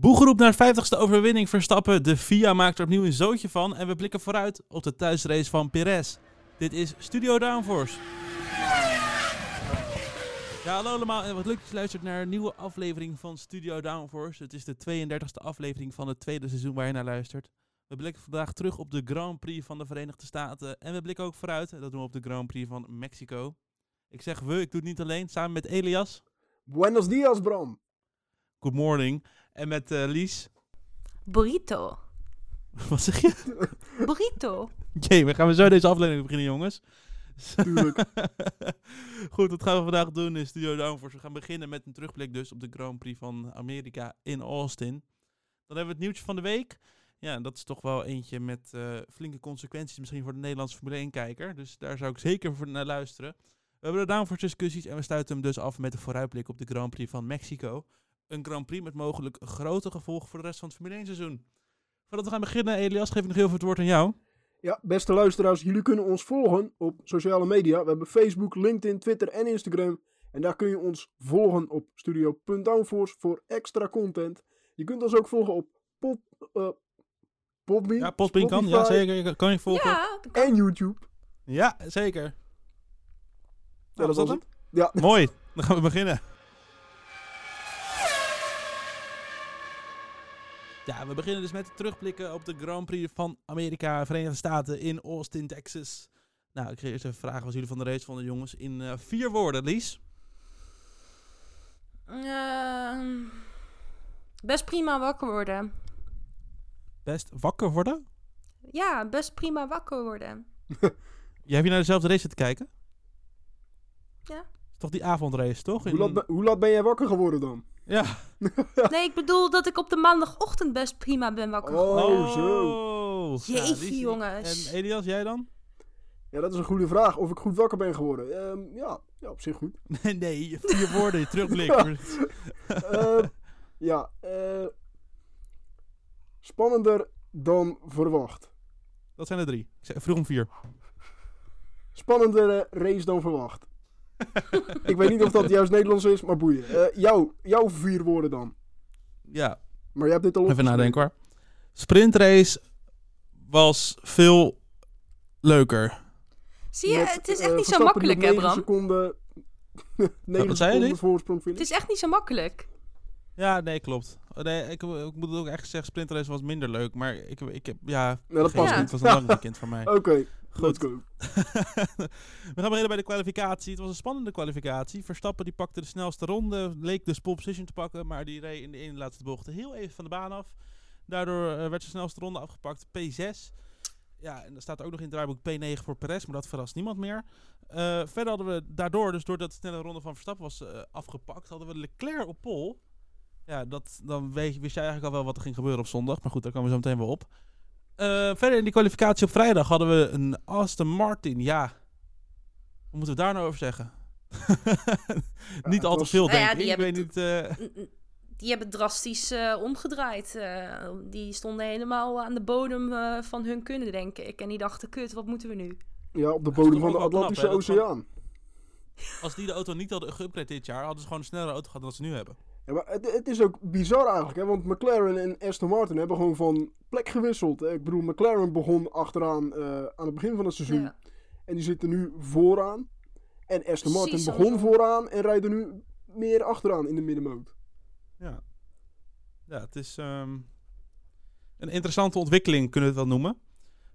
Boegeroep naar 50ste overwinning Verstappen. De FIA maakt er opnieuw een zootje van. En we blikken vooruit op de thuisrace van Perez. Dit is Studio Downforce. Ja, hallo allemaal en wat leuk dat je luistert naar een nieuwe aflevering van Studio Downforce. Het is de 32e aflevering van het tweede seizoen waar je naar luistert. We blikken vandaag terug op de Grand Prix van de Verenigde Staten. En we blikken ook vooruit, dat doen we op de Grand Prix van Mexico. Ik zeg we, ik doe het niet alleen, samen met Elias. Buenos dias, Bram. Good morning. En met eh, Lies. Burrito. Wat zeg je? Burrito. Jee, we gaan we zo deze aflevering beginnen, jongens. Tuurlijk. Goed, wat gaan we vandaag doen in Studio Downforce? We gaan beginnen met een terugblik dus op de Grand Prix van Amerika in Austin. Dan hebben we het nieuwtje van de week. Ja, dat is toch wel eentje met eh, flinke consequenties misschien voor de Nederlandse Formule 1-kijker. Dus daar zou ik zeker voor naar luisteren. We hebben de Downforce discussies en we sluiten hem dus af met een vooruitblik op de Grand Prix van Mexico. Een Grand Prix met mogelijk grote gevolgen voor de rest van het Formule 1 seizoen. Voordat we gaan beginnen, Elias, geef ik nog heel veel het woord aan jou. Ja, beste luisteraars, jullie kunnen ons volgen op sociale media. We hebben Facebook, LinkedIn, Twitter en Instagram. En daar kun je ons volgen op studio.downforce voor extra content. Je kunt ons ook volgen op Pod, uh, Podbean, Ja, Postbin kan. Ja, zeker. Kan je volgen. Ja, kan. en YouTube. Ja, zeker. Ja, Nou, dat was hem? het. Ja, Mooi, dan gaan we beginnen. Ja, we beginnen dus met het terugblikken op de Grand Prix van Amerika, Verenigde Staten in Austin, Texas. Nou, ik ga eerst even vragen wat jullie van de race vonden, jongens. In eh, vier woorden, Lies. Ehm, best prima wakker worden. Best wakker worden? Ja, best prima wakker worden. Jij hebt je naar dezelfde race zitten kijken? Ja. Toch die avondrace, toch? hoe laat, ben- hoe laat ben jij wakker geworden dan? Ja. Nee, ik bedoel dat ik op de maandagochtend best prima ben wakker Oh. geworden. zo. Jeetje, jongens. En Elias, jij dan? Ja, dat is een goede vraag. Of ik goed wakker ben geworden. Ehm, ja, ja, op zich goed. Nee, nee, vier woorden, je terugblik. Ja. Ehm, ja, eh, spannender dan verwacht. Dat zijn er drie. Ik vroeg om vier. Spannendere race dan verwacht. Ik weet niet of dat juist Nederlands is, maar boeien. Eh, jouw, jouw vier woorden dan. Ja, Maar je hebt dit al even nadenken hoor. Sprintrace was veel leuker. Zie je, Met, het is eh, echt niet zo makkelijk, hè, 9 Bram? seconden, 9 wat zei je, seconden voorsprong Het is echt niet zo makkelijk. Ja, nee, klopt. Nee, ik, ik moet ook echt zeggen, sprintrace was minder leuk. Maar ik, ik heb, ja... Nee, dat past niet. Het was een lang weekend voor mij. Oké, Goed. We gaan beginnen bij de kwalificatie. Het was een spannende kwalificatie. Verstappen die pakte de snelste ronde, leek dus pole position te pakken, maar die reed in de ene laatste bocht heel even van de baan af. Daardoor eh, werd zijn snelste ronde afgepakt, P6. Ja, en er staat ook nog in het draaiboek P9 voor Perez, maar dat verrast niemand meer. Eh, verder hadden we daardoor, dus doordat de snelle ronde van Verstappen was eh, afgepakt, hadden we Leclerc op pole. Ja, dat, dan weet, je- wist jij eigenlijk al wel wat er ging gebeuren op zondag, maar goed, daar komen we zo meteen wel op. Eh, verder in die kwalificatie op vrijdag hadden we een Aston Martin. Ja, wat moeten we daar nou over zeggen? niet al te veel, Nou denk ja, ik. weet hebben niet... eh, Die hebben drastisch eh, omgedraaid. Eh, die stonden helemaal aan de bodem eh, van hun kunnen, denk ik. En die dachten, kut, wat moeten we nu? Ja, op de bodem van de knap, Atlantische Oceaan. als die de auto niet hadden geüpgrade dit jaar, hadden ze gewoon een snellere auto gehad dan wat ze nu hebben. Ja, maar het, het is ook bizar eigenlijk, hè? want McLaren en Aston Martin hebben gewoon van plek gewisseld. Hè? Ik bedoel, McLaren begon achteraan eh, aan het begin van het seizoen Ja. en die zitten nu vooraan. En Aston Martin Precies begon vooraan en rijden nu meer achteraan in de middenmoot. Ja, ja het is ehm, een interessante ontwikkeling, kunnen we het wel noemen.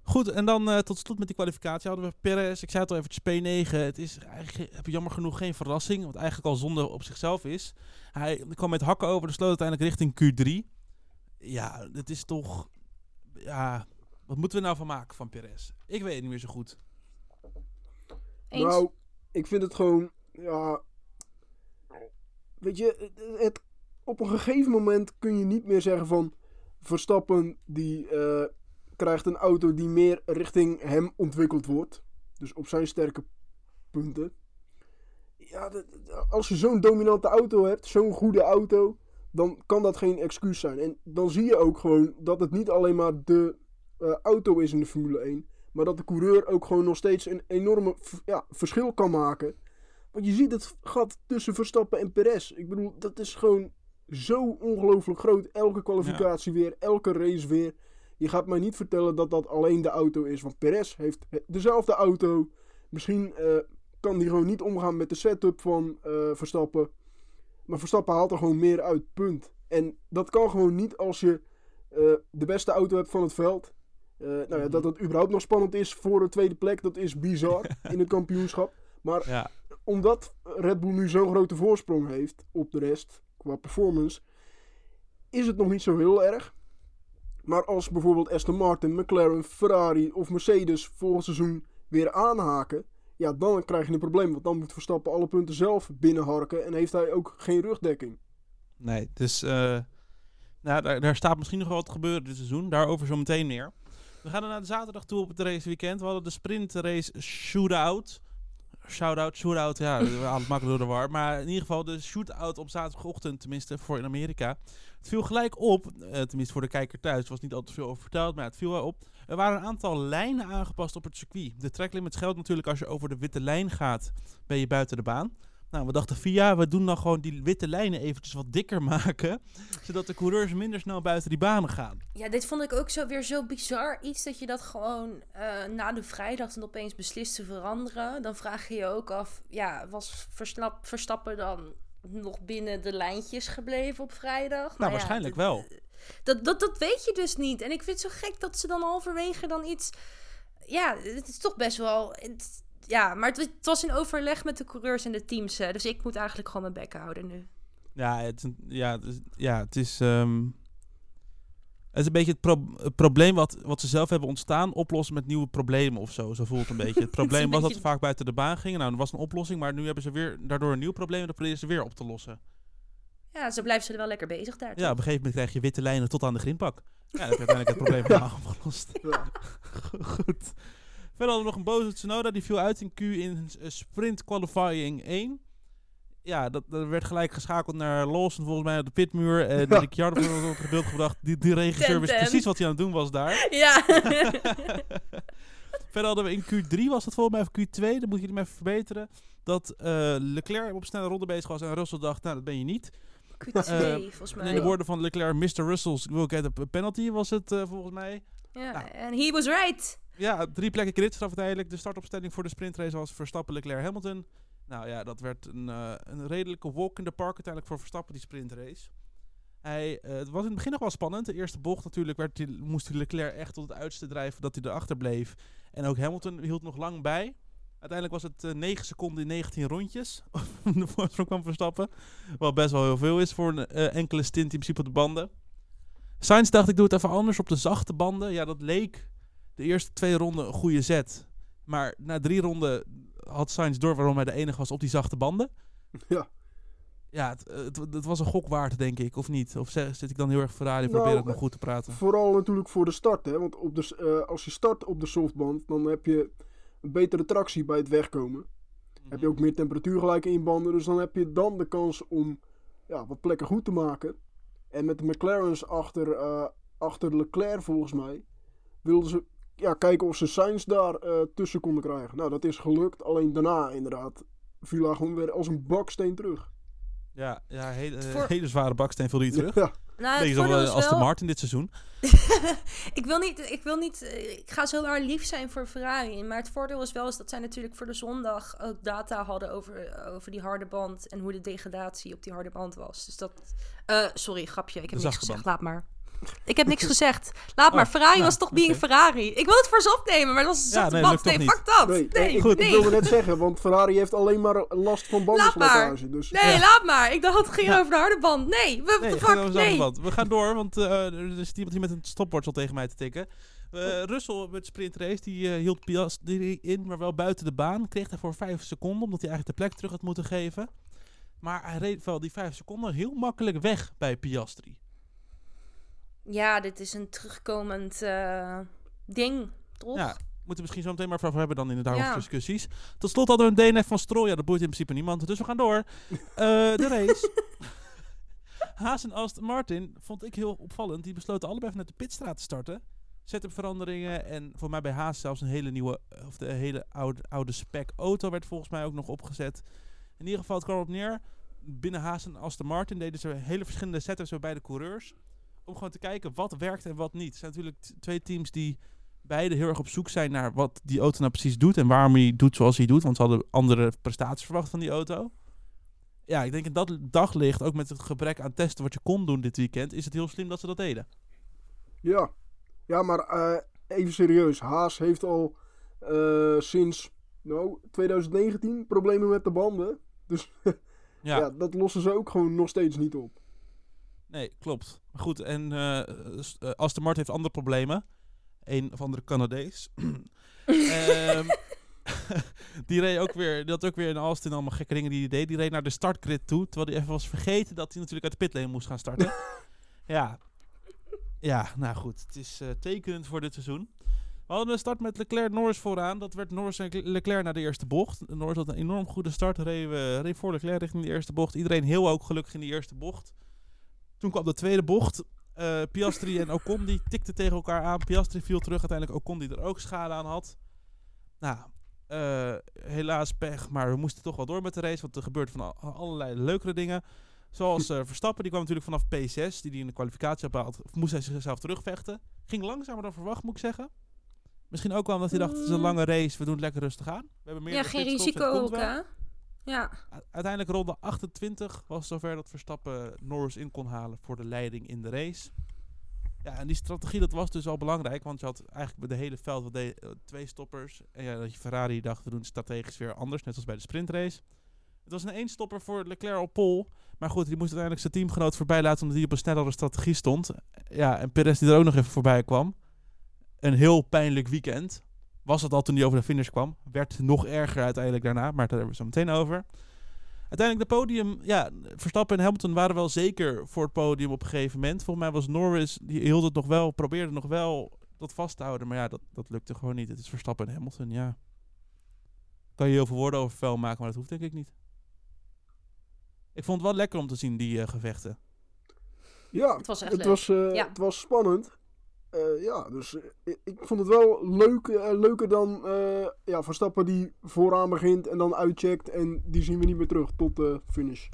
Goed, en dan eh, tot slot met die kwalificatie hadden we Perez. Ik zei het al eventjes, P9. Het is eigenlijk ge- jammer genoeg geen verrassing, wat eigenlijk al zonde op zichzelf is. Hij kwam met hakken over de sloot uiteindelijk richting Q3. Ja, het is toch... Ja, wat moeten we nou van maken van Perez? Ik weet het niet meer zo goed. Eens? Nou, ik vind het gewoon, ja... Weet je, het, het- op een gegeven moment kun je niet meer zeggen van... Verstappen die eh, krijgt een auto die meer richting hem ontwikkeld wordt. Dus op zijn sterke punten. Ja, als je zo'n dominante auto hebt, zo'n goede auto... Dan kan dat geen excuus zijn. En dan zie je ook gewoon dat het niet alleen maar de eh, auto is in de Formule 1... Maar dat de coureur ook gewoon nog steeds een enorme ja, verschil kan maken. Want je ziet het gat tussen Verstappen en Perez. Ik bedoel, dat is gewoon zo ongelooflijk groot. Elke kwalificatie weer, elke race weer. Je gaat mij niet vertellen dat dat alleen de auto is. Want Perez heeft dezelfde auto. Misschien eh, kan hij gewoon niet omgaan met de setup van eh, Verstappen. Maar Verstappen haalt er gewoon meer uit, punt. En dat kan gewoon niet als je eh, de beste auto hebt van het veld. Nou ja, Mhm. dat het überhaupt nog spannend is voor de tweede plek, dat is bizar in het kampioenschap. Maar Ja, omdat Red Bull nu zo'n grote voorsprong heeft op de rest, qua performance, is het nog niet zo heel erg. Maar als bijvoorbeeld Aston Martin, McLaren, Ferrari of Mercedes volgend seizoen weer aanhaken, ja, dan krijg je een probleem. Want dan moet Verstappen alle punten zelf binnenharken en heeft hij ook geen rugdekking. nee, dus eh, nou, daar, staat misschien nog wel wat gebeuren dit seizoen. Daarover zo meteen meer. We gaan dan naar de zaterdag toe op het raceweekend. We hadden de sprintrace shootout. Shout-out, shootout, ja, we halen het makkelijk door de war. Maar in ieder geval de shootout op zaterdagochtend, tenminste voor in Amerika. Het viel gelijk op, eh, tenminste voor de kijker thuis, was niet al te veel over verteld, maar het viel wel op. Er waren een aantal lijnen aangepast op het circuit. De tracklimits geldt natuurlijk als je over de witte lijn gaat, ben je buiten de baan. Nou, we dachten via, we doen dan gewoon die witte lijnen eventjes wat dikker maken, zodat de coureurs minder snel buiten die banen gaan. Ja, dit vond ik ook zo weer zo bizar iets dat je dat gewoon eh, na de vrijdag dan opeens beslist te veranderen. Dan vraag je je ook af, ja, was Verstap- Verstappen dan nog binnen de lijntjes gebleven op vrijdag? Nou, ja, waarschijnlijk wel. Dat, dat, dat weet je dus niet. En ik vind het zo gek dat ze dan halverwege dan iets... Ja, het is toch best wel... het- ja, maar het, het was in overleg met de coureurs en de teams. hè. dus ik moet eigenlijk gewoon mijn bek houden nu. Ja, het, is een- ja, het is, ja, het is. ehm, het is een beetje het, pro- het probleem wat, wat ze zelf hebben ontstaan, oplossen met nieuwe problemen of zo. Zo voelt het een beetje. Het probleem was dat ze vaak buiten de baan gingen. Nou, dat was een oplossing, maar nu hebben ze weer daardoor een nieuw probleem en dat proberen ze weer op te lossen. Ja, zo blijven ze er wel lekker bezig daar. Ja, op een gegeven moment krijg je witte lijnen tot aan de grindpak. Ja, dan heb je uiteindelijk het probleem helemaal opgelost. Ja. Goed. Verder hadden we nog een boze Tsunoda. Die viel uit in Q in eh, sprint qualifying 1. Ja, dat, dat werd gelijk geschakeld naar Lawson volgens mij op de pitmuur. En Ja. Ricciardo werd op het beeld gebracht. Die, die regisseur wist precies wat hij aan het doen was daar. Ja. Verder hadden we in Q3, was dat volgens mij, of Q2, dan moet je hem even verbeteren. Dat eh, Leclerc op snelle ronde bezig was en Russell dacht, nou dat ben je niet. Q2, Eh, volgens En mij. in de woorden van Leclerc, Mr. Russell's will get a penalty was het volgens mij. Ja, Nou. en he was right. Ja, drie plekken gridstraf uiteindelijk. De startopstelling voor de sprintrace was Verstappen, Leclerc, Hamilton. Nou ja, dat werd een, eh, een redelijke walk in the park uiteindelijk voor Verstappen, die sprintrace. Hij, eh, het was in het begin nog wel spannend. De eerste bocht natuurlijk werd die, moest die Leclerc echt tot het uiterste drijven dat hij erachter bleef. En ook Hamilton hield nog lang bij. Uiteindelijk was het eh 9 seconden in 19 rondjes. de voorsprong kwam Verstappen. Wat best wel heel veel is voor een eh, enkele stint in principe op de banden. Sainz dacht ik doe het even anders op de zachte banden. Ja, dat leek de eerste twee ronden een goede zet. Maar na drie ronden had Sainz door waarom hij de enige was op die zachte banden. Ja. Ja, het, het, het was een gok waard, denk ik, of niet? Of zit ik dan heel erg Ferrari en Nou, probeer ik nog goed te praten? Vooral natuurlijk voor de start. Hè? Want op de, eh, als je start op de softband, dan heb je een betere tractie bij het wegkomen. Heb je ook meer temperatuur gelijk in je banden. Dus dan heb je dan de kans om ja, wat plekken goed te maken. En met de McLaren's achter, eh, achter Leclerc volgens mij, wilden ze ja, kijken of ze Sainz daar eh, tussen konden krijgen. Nou, dat is gelukt. Alleen daarna inderdaad viel hij gewoon weer als een baksteen terug. Ja, ja hele, eh, Voor- hele zware baksteen viel hij terug. Ja, Nou, het Beetje eh, is als de wel- Martin dit seizoen. ik wil niet, ik wil niet, ik ga zo maar lief zijn voor Ferrari. Maar het voordeel is wel is dat zij natuurlijk voor de zondag ook data hadden over, over die harde band. En hoe de degradatie op die harde band was. Dus dat, eh, sorry, grapje, ik heb niks gezegd, laat maar. Ik heb niks gezegd. Laat Oh, maar, Ferrari nou, was toch being. Ferrari. Ik wil het voor ze opnemen, maar dat was een Ja, zachte nee, band. Nee, fuck dat. nee, Nee, ik, nee. ik wilde net zeggen, want Ferrari heeft alleen maar last van Laat maar. bandenslijtage. Dus Nee, Ja. laat maar. Ik dacht het ging over de harde band. Nee, we gaan, fuck? Nee. band. we gaan door, want eh, er is iemand hier met een stopwatch al tegen mij te tikken. Eh Russell met sprintrace, die eh, hield Piastri in, maar wel buiten de baan. Kreeg daarvoor vijf seconden, omdat hij eigenlijk de plek terug had moeten geven. Maar hij reed wel die vijf seconden heel makkelijk weg bij Piastri. Ja, dit is een terugkomend eh, ding, toch? Ja, moeten we misschien zo meteen maar over hebben dan in de Ja. discussies. Tot slot hadden we een DNF van Stroll. Ja, dat boeit in principe niemand, dus we gaan door. Eh, de race. Haas en Aston Martin vond ik heel opvallend. Die besloten allebei vanuit de pitstraat te starten. Setup veranderingen en voor mij bij Haas zelfs een hele nieuwe, eh, of de hele oude, oude spec auto werd volgens mij ook nog opgezet. In ieder geval, het kwam op neer. binnen Haas en Aston Martin deden ze hele verschillende setups bij beide coureurs. Om gewoon te kijken wat werkt en wat niet. Het zijn natuurlijk twee teams die beide heel erg op zoek zijn naar wat die auto nou precies doet. En waarom hij doet zoals hij doet. Want ze hadden andere prestaties verwacht van die auto. Ja, ik denk in dat daglicht, ook met het gebrek aan testen wat je kon doen dit weekend, is het heel slim dat ze dat deden. Ja, ja maar eh, even serieus. Haas heeft al eh, sinds nou, 2019 problemen met de banden. Dus Ja, ja. dat lossen ze ook gewoon nog steeds niet op. nee, klopt. Maar goed, en eh eh, Aston Martin heeft andere problemen. Een of andere Canadees. Ehm, die reed ook weer, had ook weer in Austin allemaal gekke dingen die hij deed. Die reed naar de startgrid toe, terwijl hij even was vergeten dat hij natuurlijk uit de pitlane moest gaan starten. ja. Ja, nou goed. Het is eh, tekenend voor dit seizoen. We hadden een start met Leclerc Norris vooraan. Dat werd Norris en Leclerc naar de eerste bocht. Norris had een enorm goede start. Reed, reed voor Leclerc richting de eerste bocht. Iedereen heel ook gelukkig in die eerste bocht. Toen kwam de tweede bocht. Eh, Piastri en Ocon die tikten tegen elkaar aan. Piastri viel terug. Uiteindelijk Ocon die er ook schade aan had. Nou, eh, helaas pech. Maar we moesten toch wel door met de race. Want er gebeurt van al- allerlei leukere dingen. Zoals eh, Verstappen, die kwam natuurlijk vanaf P6. Die die in de kwalificatie had behaald. Moest hij zichzelf terugvechten. Ging langzamer dan verwacht, moet ik zeggen. Misschien ook wel omdat hij dacht, het is een lange race. We doen het lekker rustig aan. We hebben meer Ja, geen risico ook, hè? Ja. Uiteindelijk ronde 28 was zover dat Verstappen Norris in kon halen voor de leiding in de race. Ja, en die strategie dat was dus al belangrijk, want je had eigenlijk bij de hele veld wat eh, twee stoppers. En ja, dat je Ferrari dacht, we doen strategisch weer anders, net als bij de sprintrace. Het was een één-stopper voor Leclerc op pole. Maar goed, die moest uiteindelijk zijn teamgenoot voorbij laten omdat hij op een snellere strategie stond. Ja, en Perez die er ook nog even voorbij kwam. Een heel pijnlijk weekend. Was het al toen hij over de finish kwam. Werd nog erger uiteindelijk daarna, maar daar hebben we zo meteen over. Uiteindelijk de podium, ja, Verstappen en Hamilton waren wel zeker voor het podium op een gegeven moment. Volgens mij was Norris, die hield het nog wel, probeerde nog wel dat vast te houden. Maar ja, dat, dat lukte gewoon niet. Het is Verstappen en Hamilton, ja. Kan je heel veel woorden over vuil maken, maar dat hoeft denk ik niet. Ik vond het wel lekker om te zien, die eh, gevechten. Ja, Het was echt het leuk. was, eh, Ja. het was spannend. Eh, ja, dus eh, ik, ik vond het wel leuk, eh, leuker dan ja, Verstappen die vooraan begint en dan uitcheckt. En die zien we niet meer terug tot de finish.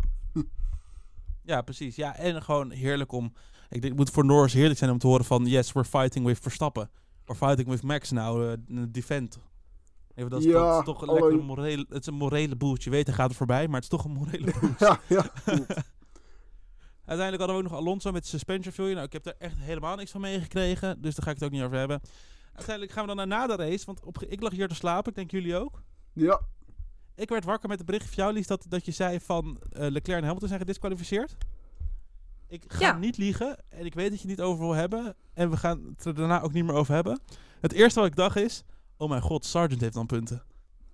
Ja, precies. Ja, en gewoon heerlijk om... Ik denk, het moet voor Norris heerlijk zijn om te horen van... Yes, we're fighting with Verstappen. We're fighting with Max now, defend. Even, dat, is, Ja, dat is toch een alleen- lekkere morele... Het is een morele boost. Je weet, hij gaat er voorbij, maar het is toch een morele boost. ja, ja. Uiteindelijk hadden we ook nog Alonso met suspension failure. Nou, ik heb er echt helemaal niks van meegekregen. Dus daar ga ik het ook niet over hebben. Uiteindelijk gaan we dan naar na de race. Want op, ik lag hier te slapen. Ik denk jullie ook. ja, Ik werd wakker met het bericht van jou, Lies, dat, dat je zei van eh, Leclerc en Hamilton zijn gedisqualificeerd. Ik ga Ja. niet liegen en ik weet dat je het niet over wil hebben. En we gaan het er daarna ook niet meer over hebben. Het eerste wat ik dacht is, oh mijn god, Sargent heeft dan punten.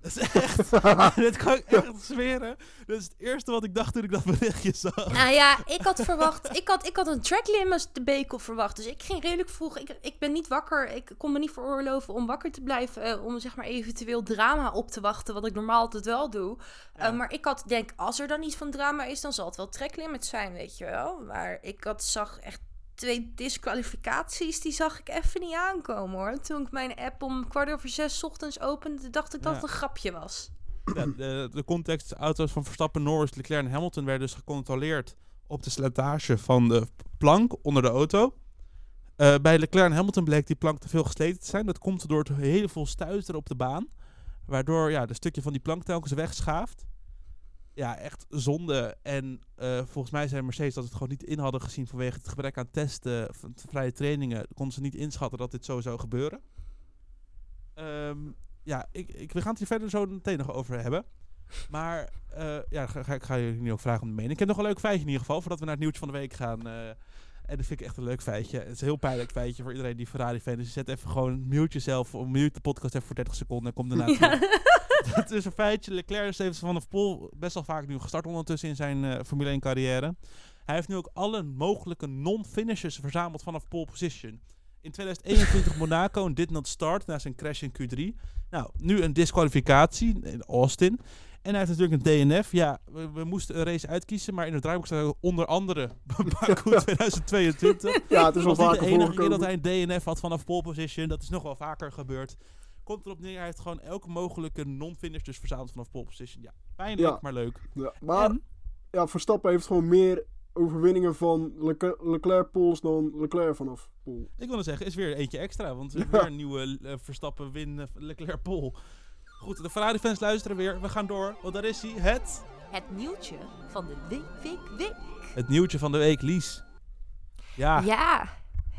Dat is echt, dit kan ik echt zweren. Dat is het eerste wat ik dacht toen ik dat berichtje zag. Nou ja, ik had verwacht. Ik had, ik had een track limits de Bekel verwacht. Dus ik ging redelijk vroeg. Ik, ik ben niet wakker. Ik kon me niet veroorloven om wakker te blijven. eh, om zeg maar eventueel drama op te wachten. Wat ik normaal altijd wel doe. Ja. Eh, maar ik had denk, als er dan iets van drama is, dan zal het wel track limits zijn, weet je wel. Maar ik had, zag echt twee disqualificaties. Die zag ik even niet aankomen hoor. Toen ik mijn app om kwart over zes 's ochtends opende, dacht ik dat Ja. het een grapje was. Ja, de, de context, auto's van Verstappen, Norris, Leclerc en Hamilton werden dus gecontroleerd op de slijtage van de plank onder de auto. Eh, bij Leclerc en Hamilton bleek die plank te veel gesleten te zijn. Dat komt door het heel veel stuiteren op de baan. Waardoor ja, de stukje van die plank telkens wegschaaft. Ja, echt zonde. En eh, volgens mij zei Mercedes dat het gewoon niet in hadden gezien vanwege het gebrek aan testen, van vrije trainingen. Konden ze niet inschatten dat dit zo zou gebeuren. Ehm, ja, ik, ik, we gaan het hier verder zo meteen nog over hebben. Maar eh, ja, ga, ik ga jullie nu ook vragen om de mening. Ik heb nog een leuk feitje in ieder geval, voordat we naar het nieuwtje van de week gaan. eh, en dat vind ik echt een leuk feitje. Het is een heel pijnlijk feitje voor iedereen die Ferrari-fan is. Zet even gewoon, mute jezelf, mute de podcast even voor 30 seconden en kom daarna terug. Ja. Het is een feitje. Leclerc is even vanaf Pol best wel vaak nu gestart ondertussen in zijn eh, Formule 1 carrière. Hij heeft nu ook alle mogelijke non-finishes verzameld vanaf pole position. In 2021 Monaco, een did not start na zijn crash in Q3. Nou, nu een disqualificatie in Austin. En hij heeft natuurlijk een DNF. Ja, we, we moesten een race uitkiezen, maar in het draaiboek staat onder andere Baku 2022. ja, het is wel vaker de enige keer dat hij een DNF had vanaf pole position. Dat is nog wel vaker gebeurd. Komt erop neer, hij heeft gewoon elke mogelijke non-finish dus verzameld vanaf pole position. Ja, pijnlijk, Ja. maar leuk. Ja, maar En- ja, Verstappen heeft gewoon meer overwinningen van Leclerc, Leclerc Pols dan Leclerc vanaf Pol. Ik wil zeggen, is weer eentje extra. Want weer een nieuwe eh, Verstappen win eh, Leclerc Pol. Goed, de Ferrari-fans luisteren weer. We gaan door, want daar is hij. Het, Het nieuwtje van de week, week, week. het nieuwtje van de week, Lies. Ja, Ja,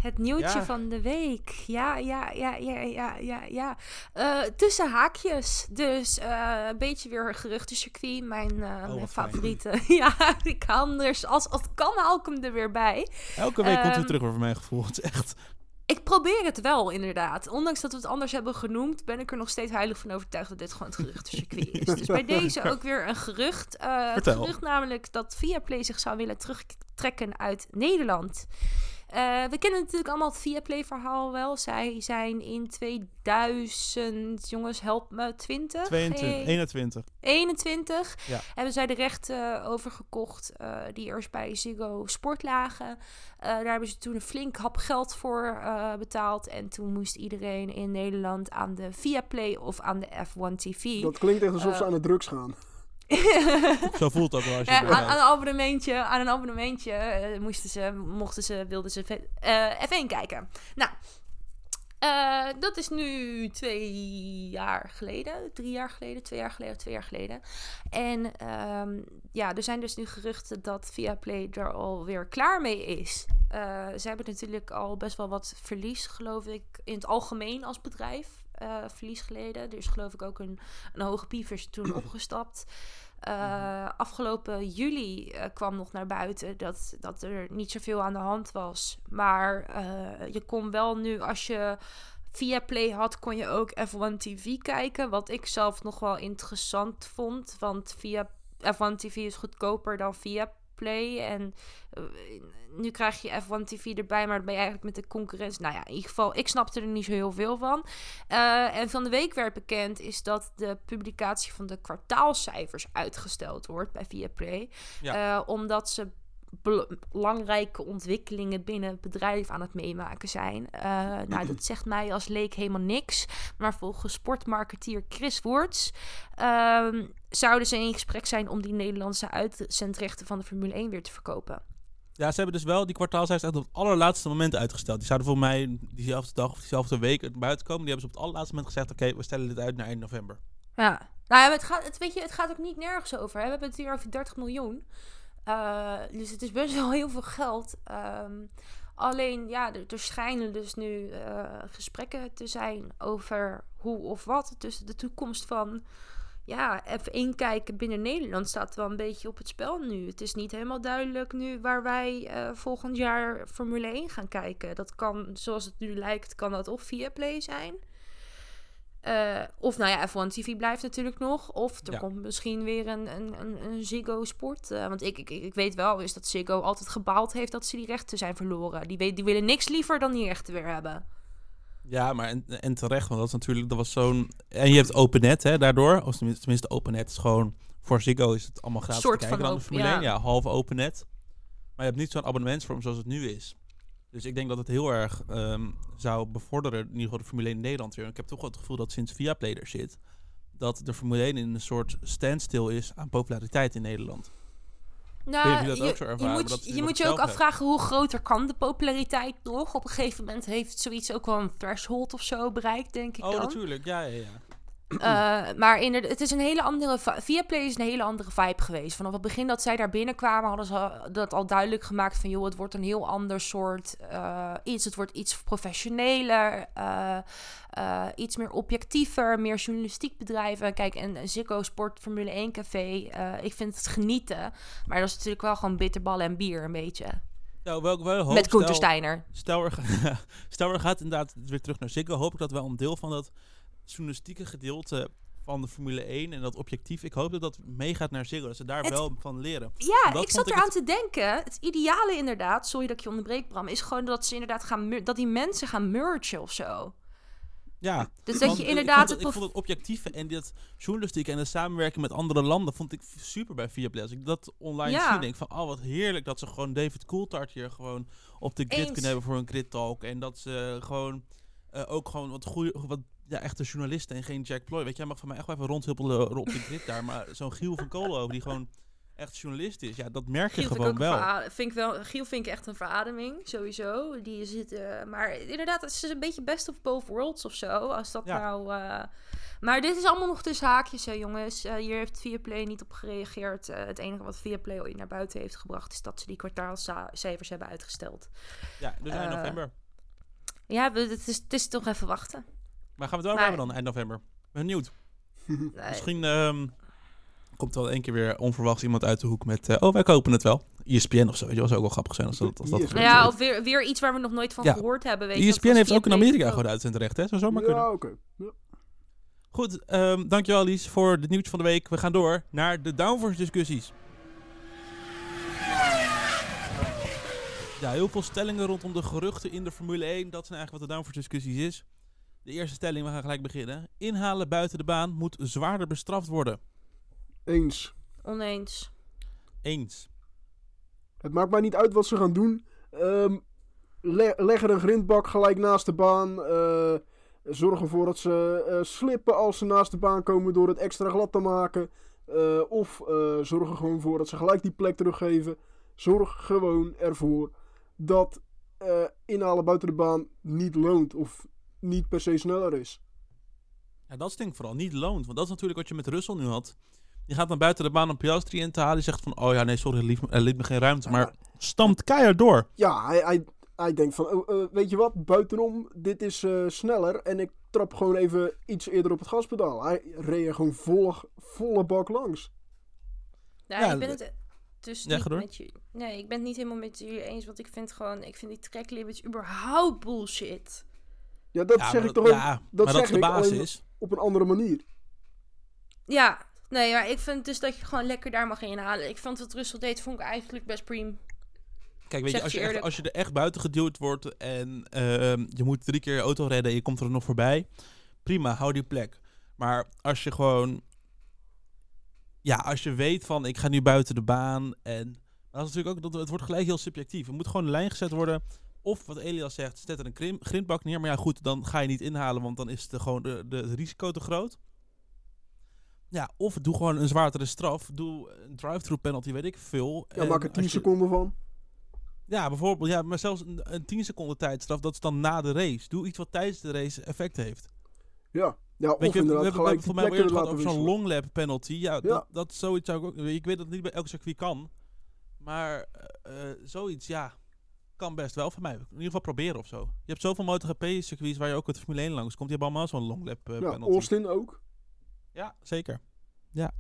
het nieuwtje Ja. van de week. Ja, ja, ja, ja, ja, ja, ja. Eh, tussen haakjes. Dus eh, een beetje weer geruchtencircuit. Mijn, eh mijn Oh, fijn. favoriete. ja, ik hem er, als als het kan, haal ik hem er weer bij. elke week komt hij Ehm, terug voor mijn gevoel. Het is echt... Ik probeer het wel, inderdaad. Ondanks dat we het anders hebben genoemd, ben ik er nog steeds heilig van overtuigd dat dit gewoon het geruchtencircuit is. Dus bij deze ook weer een gerucht. Eh, het gerucht namelijk dat Viaplay zich zou willen terugtrekken uit Nederland. Eh, we kennen natuurlijk allemaal het Viaplay-verhaal wel. Zij zijn in 2000, jongens, help me, 20? 22, Hey. 21. 21 Ja. hebben zij de rechten overgekocht eh, die eerst bij Ziggo Sport lagen. Eh, daar hebben ze toen een flink hap geld voor eh, betaald. En toen moest iedereen in Nederland aan de Viaplay of aan de F1 TV. Dat klinkt echt alsof ze Eh. aan de drugs gaan. Zo voelt ook wel als je Ja, aan, een abonnementje, aan een abonnementje eh, moesten ze, mochten ze, wilden ze ve- eh, F1 kijken. Nou, eh, dat is nu twee jaar geleden, drie jaar geleden, twee jaar geleden, twee jaar geleden. En ehm, ja, er zijn dus nu geruchten dat Viaplay er alweer klaar mee is. Ze hebben natuurlijk al best wel wat verlies, geloof ik, in het algemeen als bedrijf. Eh, verlies geleden. Er is geloof ik ook een, een hoge pievers toen opgestapt. Eh, afgelopen juli eh, kwam nog naar buiten dat, dat er niet zoveel aan de hand was. Maar je kon wel nu, als je via Play had, kon je ook F1 TV kijken. Wat ik zelf nog wel interessant vond. Want via F1 TV is goedkoper dan via Play. En eh, nu krijg je F1 TV erbij, maar dan ben je eigenlijk met de concurrentie. Nou ja, in ieder geval, ik snapte er niet zo heel veel van. Eh, en van de week werd bekend is dat de publicatie van de kwartaalcijfers uitgesteld wordt bij Viaplay. Ja. Eh, omdat ze bel- belangrijke ontwikkelingen binnen het bedrijf aan het meemaken zijn. Nou, dat zegt mij als leek helemaal niks. Maar volgens sportmarketeer Chris Woerts ehm, zouden ze in gesprek zijn om die Nederlandse uitzendrechten van de Formule 1 weer te verkopen. Ja, ze hebben dus wel die kwartaalcijfers echt op het allerlaatste moment uitgesteld. Die zouden volgens mij diezelfde dag of diezelfde week uit buiten komen. Die hebben ze op het allerlaatste moment gezegd, oké, we stellen dit uit naar eind november. Ja, nou ja, het gaat, het, weet je, het gaat ook niet nergens over. Hè? We hebben het hier over 30 miljoen. Eh, dus het is best wel heel veel geld. Ehm, alleen, ja, er, er schijnen dus nu eh, gesprekken te zijn over hoe of wat. Dus de toekomst van ja, F1 kijken binnen Nederland staat wel een beetje op het spel nu. Het is niet helemaal duidelijk nu waar wij eh, volgend jaar Formule 1 gaan kijken. Dat kan, zoals het nu lijkt, kan dat of via Play zijn. Eh, of nou ja, F1 TV blijft natuurlijk nog. Of er Ja. komt misschien weer een, een, een, een Ziggo Sport. eh, want ik, ik, ik weet wel is dat Ziggo altijd gebaald heeft dat ze die rechten zijn verloren. Die, weet, die willen niks liever dan die rechten weer hebben. Ja, maar en, en terecht, want dat is natuurlijk, dat was zo'n... En je hebt OpenNet, hè, daardoor. Of tenminste, tenminste OpenNet is gewoon... Voor Ziggo is het allemaal gratis Soort te kijken van dan de Formule 1. ja. Ja, half OpenNet. Maar je hebt niet zo'n abonnementsvorm zoals het nu is. Dus ik denk dat het heel erg ehm, zou bevorderen, in ieder geval de Formule 1 in Nederland weer. Ik heb toch wel het gevoel dat sinds Viaplay er zit, dat de Formule 1 in een soort standstill is aan populariteit in Nederland. Nou, je je, ervaren, moet, je, moet ook afvragen hoe groter kan de populariteit nog. Op een gegeven moment heeft zoiets ook wel een threshold of zo bereikt, denk ik Oh, dan. natuurlijk. Ja, ja, ja. Eh, maar inderdaad, het is een hele andere... vi- Viaplay is een hele andere vibe geweest. Vanaf het begin dat zij daar binnenkwamen... hadden ze dat al duidelijk gemaakt van... joh, het wordt een heel ander soort eh, iets. Het wordt iets professioneler. eh, iets meer objectiever. Meer journalistiek bedrijven. Kijk, en Ziggo Sport Formule 1 Café... ik vind het genieten. Maar dat is natuurlijk wel gewoon bitterballen en bier een beetje. Nou, wel, wel hoop, Met stel- Steiner. Stel er, stel er gaat inderdaad weer terug naar Ziggo, hoop ik dat wel een deel van dat journalistieke gedeelte van de Formule 1 en dat objectief, ik hoop dat dat meegaat naar Ziggo, dat ze daar Het- wel van leren. Ja, Dat ik zat eraan te denken. Het ideale inderdaad, sorry dat ik je onderbreek Bram, is gewoon dat ze inderdaad gaan dat die mensen gaan mergen of zo. Ja, Dus dat je ik inderdaad vond het het, ik vond het objectieve en dat journalistiek en de samenwerking met andere landen vond ik super bij Viaplay. Als ik dat online Ja. zie, denk van, oh wat heerlijk dat ze gewoon David Coulthard hier gewoon op de grid Eens. kunnen hebben voor een grid talk en dat ze gewoon eh, ook gewoon wat goede, wat ja, echte journalisten en geen Jack Ploy. Weet je, jij mag van mij echt wel even rondhuppelen op de grid daar, maar zo'n Giel van ook, die gewoon echt journalist is. Ja, dat merk je Giel gewoon wel. vind ik wel. Giel vind ik echt een verademing, sowieso. Die zit, eh, maar inderdaad, het is een beetje best of both worlds of zo. Als dat Ja. nou... eh, maar dit is allemaal nog tussen haakjes, hè, jongens. Eh, hier heeft Viaplay niet op gereageerd. Eh, het enige wat Viaplay ooit naar buiten heeft gebracht... is dat ze die kwartaalcijfers hebben uitgesteld. Ja, dus Eh, november. Ja, we- het is, het is toch even wachten. Maar gaan we het wel maar- hebben dan, eind november? Ben benieuwd. Nee, Misschien ehm, komt er wel één keer weer onverwachts iemand uit de hoek met... eh, oh, wij kopen het wel. ESPN of zo. weet je wel, zou ook wel grappig zijn als dat, als dat. Nou ja, of weer, weer iets waar we nog nooit van Ja. gehoord hebben. Weet je, ESPN dat was heeft ook in Amerika gewoon uitzendrecht, hè? Zou zomaar kunnen. Ja, oké. Ja. Goed, ehm, dankjewel Lies voor het nieuws van de week. We gaan door naar de downforce discussies. Ja, heel veel stellingen rondom de geruchten in de Formule 1. Dat zijn eigenlijk wat de downforce discussies is. De eerste stelling, we gaan gelijk beginnen. Inhalen buiten de baan moet zwaarder bestraft worden. Eens. Oneens. Eens. Het maakt mij niet uit wat ze gaan doen. Ehm, le- leg er een grindbak gelijk naast de baan. Eh, zorg ervoor dat ze eh, slippen als ze naast de baan komen door het extra glad te maken. Eh, of eh, zorg er gewoon voor dat ze gelijk die plek teruggeven. Zorg gewoon ervoor dat eh, inhalen buiten de baan niet loont. Of niet per se sneller is. Ja, dat stinkt vooral niet loont. Want dat is natuurlijk wat je met Russell nu had. Die gaat dan buiten de baan om Piastri in te halen. Die zegt van, oh ja, nee, sorry, hij liet me, hij liet me geen ruimte. Maar stamt keihard door. Ja, hij, hij, hij denkt van, oh, eh, weet je wat, buitenom, dit is eh, sneller. En ik trap gewoon even iets eerder op het gaspedaal. Hij reed er gewoon volle, volle bak langs. Ja, ik ben het dus Ja, niet met je. Nee, ik ben het niet helemaal met je eens. Want ik vind gewoon, ik vind die track limits überhaupt bullshit. Ja, dat Ja, zeg maar ik toch ook ja, dat maar zeg dat is de ik, basis. op een andere manier. Ja, nee, maar ik vind dus dat je gewoon lekker daar mag inhalen. Ik vond wat Russell deed, vond ik eigenlijk best prima. Kijk, weet je, als je echt- als je er echt buiten geduwd wordt en ehm, je moet drie keer je auto redden en je komt er nog voorbij, prima, hou die plek. Maar als je gewoon, ja, als je weet van ik ga nu buiten de baan en maar dat is natuurlijk ook, dat, het wordt gelijk heel subjectief. Er moet gewoon een lijn gezet worden. Of wat Elias zegt, zet er een krim, grindbak neer. Maar ja, goed, dan ga je niet inhalen, want dan is de, gewoon de, de, het risico te groot. Ja, of doe gewoon een zwaardere straf. Doe een drive-through penalty, weet ik veel. Ja, En maak er 10 als je- seconden van. ja, bijvoorbeeld, ja, maar zelfs een, een 10 seconden tijdstraf, dat is dan na de race. Doe iets wat tijdens de race effect heeft. Ja, ja of je, we inderdaad hebben, we voor mij gehad over zo'n long lap penalty. Ja, Ja. Dat, dat zoiets zou ik ook... Ik weet dat het niet bij elk circuit kan. Maar eh, eh, zoiets, ja, kan best wel voor mij. In ieder geval proberen of zo. Je hebt zoveel MotoGP-circuits waar je ook de Formule 1 langs komt. Die hebben allemaal zo'n long lap eh, Ja, penalty. Austin ook. Ja, zeker. Ja.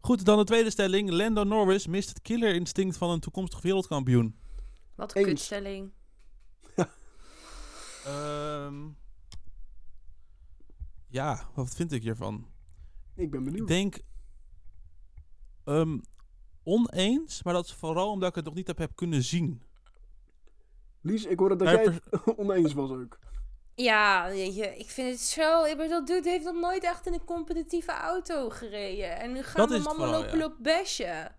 Goed, dan de tweede stelling. Lando Norris mist het killer instinct van een toekomstig wereldkampioen. Wat een kutstelling. Ehm, ja, wat vind ik hiervan? Ik ben Ik benieuwd. denk ehm, oneens, maar dat is vooral omdat ik het nog niet heb, heb kunnen zien. Lies, ik hoorde dat jij het oneens was ook. Ja, weet je, ik vind het zo... Ik bedoel, dat dude heeft nog nooit echt in een competitieve auto gereden. En nu gaan Dat we allemaal vooral, lopen, lopen bashen.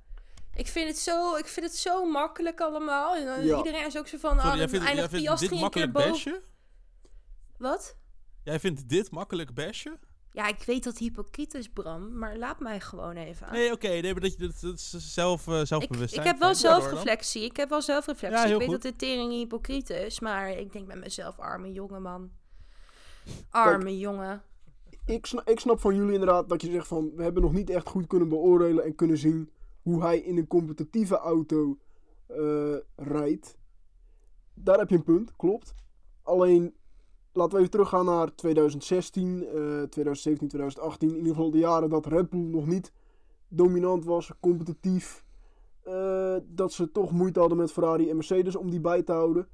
Ik vind, het zo, ik vind het zo makkelijk allemaal. En dan Ja. Iedereen is ook zo van... Sorry, oh, jij vindt, jij vindt dit een keer makkelijk boven. bashen? Wat? Jij vindt dit makkelijk bashen? Ja, ik weet dat hypocriet is, Bram. Maar laat mij gewoon even. Nee, oké, nee, maar dat, je, dat, dat is zelf, eh, ik, zelfbewustzijn. ik heb wel Fijn, ga door dan. zelfreflectie. Ik heb wel zelfreflectie. Ja, heel ik weet goed. dat de tering hypocriet is. Maar ik denk bij mezelf, arme jongen, man. Arme jongen. Ik snap, ik snap van jullie inderdaad dat je zegt van... We hebben nog niet echt goed kunnen beoordelen en kunnen zien... Hoe hij in een competitieve auto eh, rijdt. Daar heb je een punt, klopt. Alleen, laten we even teruggaan naar 2016, eh 2017, 2018. In ieder geval de jaren dat Red Bull nog niet dominant was, competitief. eh, dat ze toch moeite hadden met Ferrari en Mercedes om die bij te houden.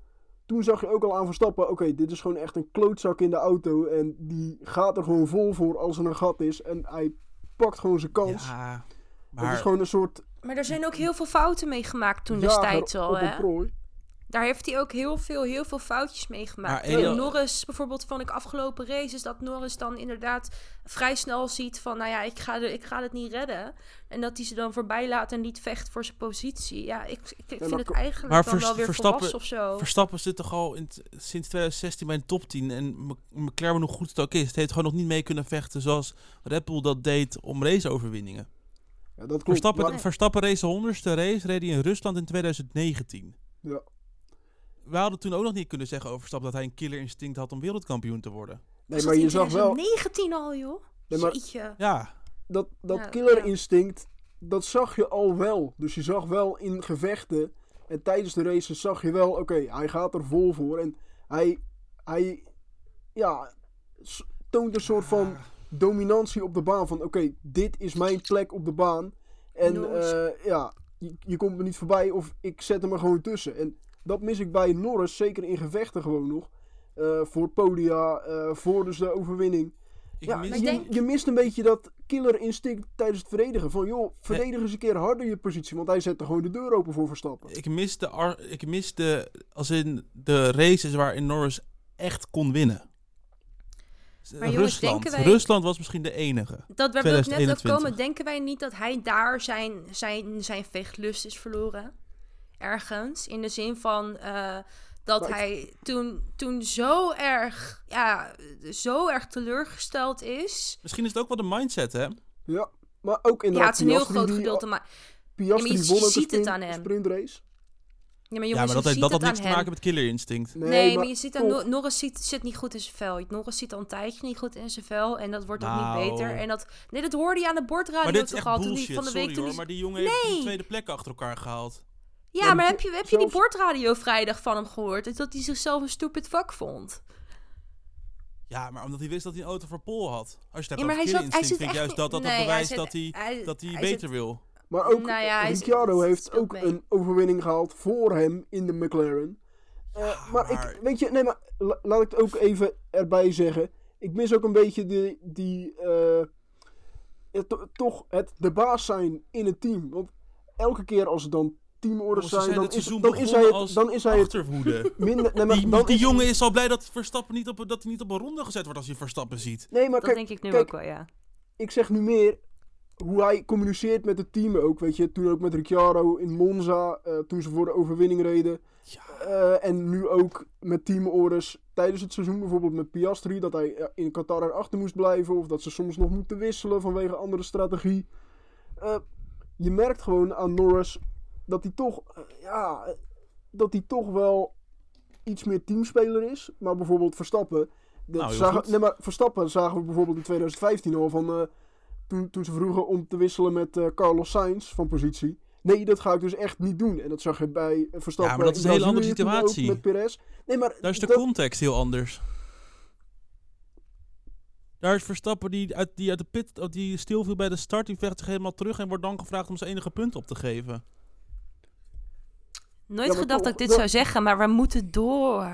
Toen zag je ook al aan Verstappen, oké, dit is gewoon echt een klootzak in de auto. En die gaat er gewoon vol voor als er een gat is. En hij pakt gewoon zijn kans. Ja, Het maar is gewoon een soort Maar er zijn ook heel veel fouten mee gemaakt toen destijds al, op hè? Daar heeft hij ook heel veel, heel veel foutjes mee gemaakt. Maar Norris, bijvoorbeeld van ik afgelopen races, dat Norris dan inderdaad vrij snel ziet van, nou ja, ik ga, de, ik ga het niet redden. En dat hij ze dan voorbij laat en niet vecht voor zijn positie. Ja, ik, ik, vind het eigenlijk maar dan Vers- wel weer Verstappen- of zo. Verstappen zit toch al in t- sinds 2016 bij een top 10. En McLaren, hoe goed het ook is, het heeft gewoon nog niet mee kunnen vechten zoals Red Bull dat deed om raceoverwinningen. Ja, dat klopt. Verstappen, maar- Verstappen race de honderdste race, reed hij in Rusland in 2019. Ja. We hadden toen ook nog niet kunnen zeggen over Verstappen dat hij een killer instinct had om wereldkampioen te worden. nee, maar je in zag wel 2019 al, joh. Nee, maar-. Ja, dat, dat Ja, killer ja. instinct, dat zag je al wel. Dus je zag wel in gevechten en tijdens de races zag je wel, oké, hij gaat er vol voor. En hij, hij ja, toont een soort van Ah. dominantie op de baan. Van oké, dit is mijn plek op de baan. En eh, ja, je, je komt er niet voorbij of ik zet hem er gewoon tussen. En dat mis ik bij Norris, zeker in gevechten gewoon nog. Eh, voor podia, eh, voor dus de overwinning. ik Ja, mis... je, denk- je mist een beetje dat killer instinct tijdens het verdedigen. Van joh, verdedig eens een keer harder je positie. Want hij zette gewoon de deur open voor Verstappen. Ik mis de, ar- ik mis de, als in de races waarin Norris echt kon winnen. Maar jongens, Rusland. denken wij- Rusland was misschien de enige. Dat we net ook 2021. komen. Denken wij niet dat hij daar zijn, zijn, zijn vechtlust is verloren? Ergens. In de zin van eh, dat Maar ik- hij toen, toen zo erg, ja, zo erg teleurgesteld is. Misschien is het ook wel de mindset, hè? Ja, maar ook in Ja, het is een heel groot gedeelte. Maar, Piastri Ja, maar je ziet het aan hem. sprintrace. ja, maar jongens, ja, maar dat, heeft, dat had niks te hem. maken met killer instinct. Nee, maar, je ziet aan toch, Nor- Norris zit, zit niet goed in zijn vel. Norris zit al een tijdje niet goed in zijn vel. En dat wordt ook Nou. niet beter. En dat, nee, dat hoorde je aan de bordradio Maar dit is toch echt al toen die bullshit, van de week sorry toen hoor. die- Maar die jongen heeft Nee. de tweede plek achter elkaar gehaald. Ja, maar heb je, heb je die bordradio vrijdag van hem gehoord? Dat hij zichzelf een stupid fuck vond. Ja, maar omdat hij wist dat hij een auto voor Pol had. Als je het hebt Ja, maar over hij zat, hij zit vind ik echt juist dat dat nee, het hij bewijst zit- dat hij, hij, dat hij hij beter zit- wil. Maar ook Nou ja, hij Ricciardo zit- heeft ook mee. een overwinning gehaald voor hem in de McLaren. Eh, Ja, maar, maar- ik, weet je, nee, maar la- laat ik het ook even erbij zeggen. Ik mis ook een beetje die, die eh, toch het de baas zijn in het team. Want elke keer als er dan teamorders zijn, dan het is, dan is hij het, dan is hij achterhoede. minder... Nee, maar Die, dan die is- jongen is al blij dat Verstappen niet op, dat hij niet op een ronde gezet wordt als hij Verstappen ziet. Nee, maar Dat kijk, denk ik nu kijk, ook wel, ja. ik zeg nu meer hoe hij communiceert met het team ook. Weet je, toen ook met Ricciardo in Monza, eh, toen ze voor de overwinning reden. Ja. Eh, en nu ook met teamorders tijdens het seizoen, bijvoorbeeld met Piastri, dat hij eh, in Qatar erachter moest blijven. Of dat ze soms nog moeten wisselen vanwege andere strategie. Eh, je merkt gewoon aan Norris dat hij toch, eh, ja, dat hij toch wel iets meer teamspeler is. Maar bijvoorbeeld Verstappen. Dat Nou, zagen, nee, maar Verstappen zagen we bijvoorbeeld in 2015 al van. eh, toen, toen ze vroegen om te wisselen met eh, Carlos Sainz van positie. Nee, dat ga ik dus echt niet doen. En dat zag je bij Verstappen. Ja, maar dat is een hele andere situatie. Met Perez. Nee, maar Daar is de dat- context heel anders. Daar is Verstappen die uit, die uit de pit, die stilviel bij de start, die vecht zich helemaal terug en wordt dan gevraagd om zijn enige punt op te geven. Nooit Ja, gedacht toch, dat ik dit dat- zou zeggen, maar we moeten door.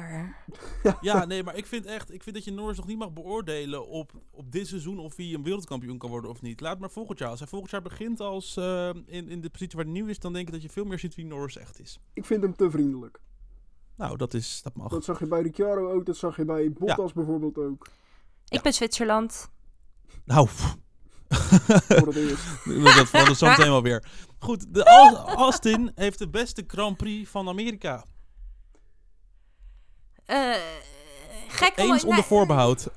Ja, nee, maar ik vind echt, ik vind dat je Norris nog niet mag beoordelen op, op dit seizoen of hij een wereldkampioen kan worden of niet. Laat maar volgend jaar. Als hij volgend jaar begint als eh, in, in de positie waar hij nu is, dan denk ik dat je veel meer ziet wie Norris echt is. Ik vind hem te vriendelijk. Nou, dat is, dat mag. Dat zag je bij Ricciardo ook. Dat zag je bij Bottas bijvoorbeeld ook. Ik ben Zwitserland. Nou, Voor het eerst. dat verandert zo meteen wel weer. Goed, de Au- Austin heeft de beste Grand Prix van Amerika. Eh gek Eens nee, onder voorbehoud.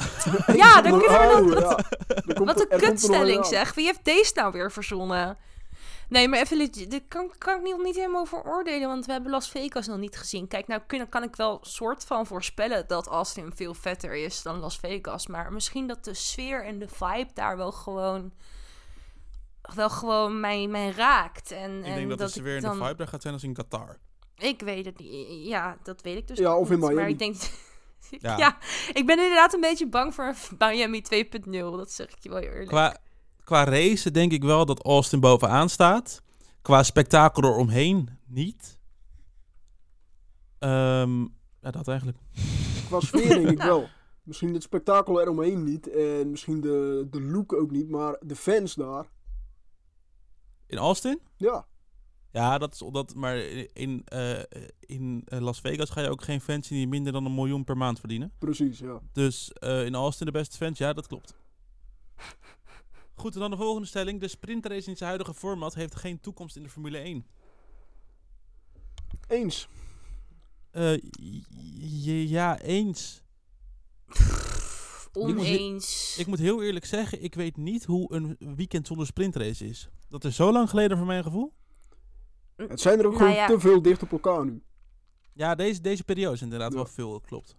Ja, dan kunnen we Oh, ja. Komt- Wat een kutstelling zeg. Wie heeft deze nou weer verzonnen? Nee, maar even, legit- dit kan, kan ik niet, niet helemaal veroordelen, want we hebben Las Vegas nog niet gezien. Kijk, nou kun, kan ik wel soort van voorspellen dat Austin veel vetter is dan Las Vegas. Maar misschien dat de sfeer en de vibe daar wel gewoon, wel gewoon mij, mij raakt. En, Ik en denk dat, het weer in dan, de vibe daar gaat zijn als in Qatar. Ik weet het niet. Ja, dat weet ik dus Ja, of in niet. Maar Miami. ik denk... Ja. ja. ik ben inderdaad een beetje bang voor Miami 2.0. Dat zeg ik je wel eerlijk. Qua, qua race denk ik wel dat Austin bovenaan staat. Qua spektakel eromheen niet. Ehm, ja, dat eigenlijk. Qua sfeer denk ik wel. Misschien het spektakel eromheen niet. En misschien de, de look ook niet. Maar de fans daar. In Austin? Ja. Ja, dat is dat. Maar in, eh, in eh, Las Vegas ga je ook geen fans zien die minder dan een miljoen per maand verdienen. Precies, ja. Dus eh, in Austin de beste fans, ja, dat klopt. Goed, en dan de volgende stelling. De sprintrace in zijn huidige format heeft geen toekomst in de Formule 1. Eens. Eh, j- ja, eens. Oneens. Ik moet heel eerlijk zeggen, ik weet niet hoe een weekend zonder sprintrace is. Dat is zo lang geleden voor mijn gevoel. Het zijn er ook Nou gewoon ja. te veel dicht op elkaar nu. Ja, deze, deze periode is inderdaad Ja. wel veel, klopt.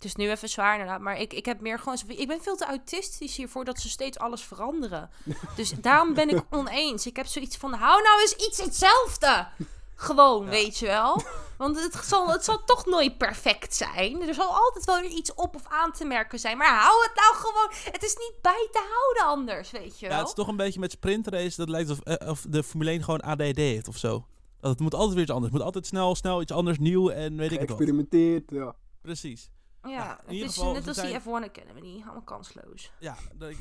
Het is nu even zwaar inderdaad, maar ik, ik heb meer gewoon... Ik ben veel te autistisch hiervoor dat ze steeds alles veranderen. Dus daarom ben ik oneens. Ik heb zoiets van, hou nou eens iets hetzelfde. Gewoon, Ja. weet je wel. Want het zal, het zal toch nooit perfect zijn. Er zal altijd wel weer iets op of aan te merken zijn. Maar hou het nou gewoon... Het is niet bij te houden anders, weet je wel. Ja, het is toch een beetje met sprintrace, dat lijkt alsof eh, of de Formule 1 gewoon ADD heeft of zo. Dat het moet altijd weer iets anders. Het moet altijd snel, snel iets anders, nieuw en weet ik het wat. Geëxperimenteerd, ja. Precies. Ja, Ja, in het ieder is geval, net als zijn- die F1 Academy. Allemaal kansloos. Ja, daar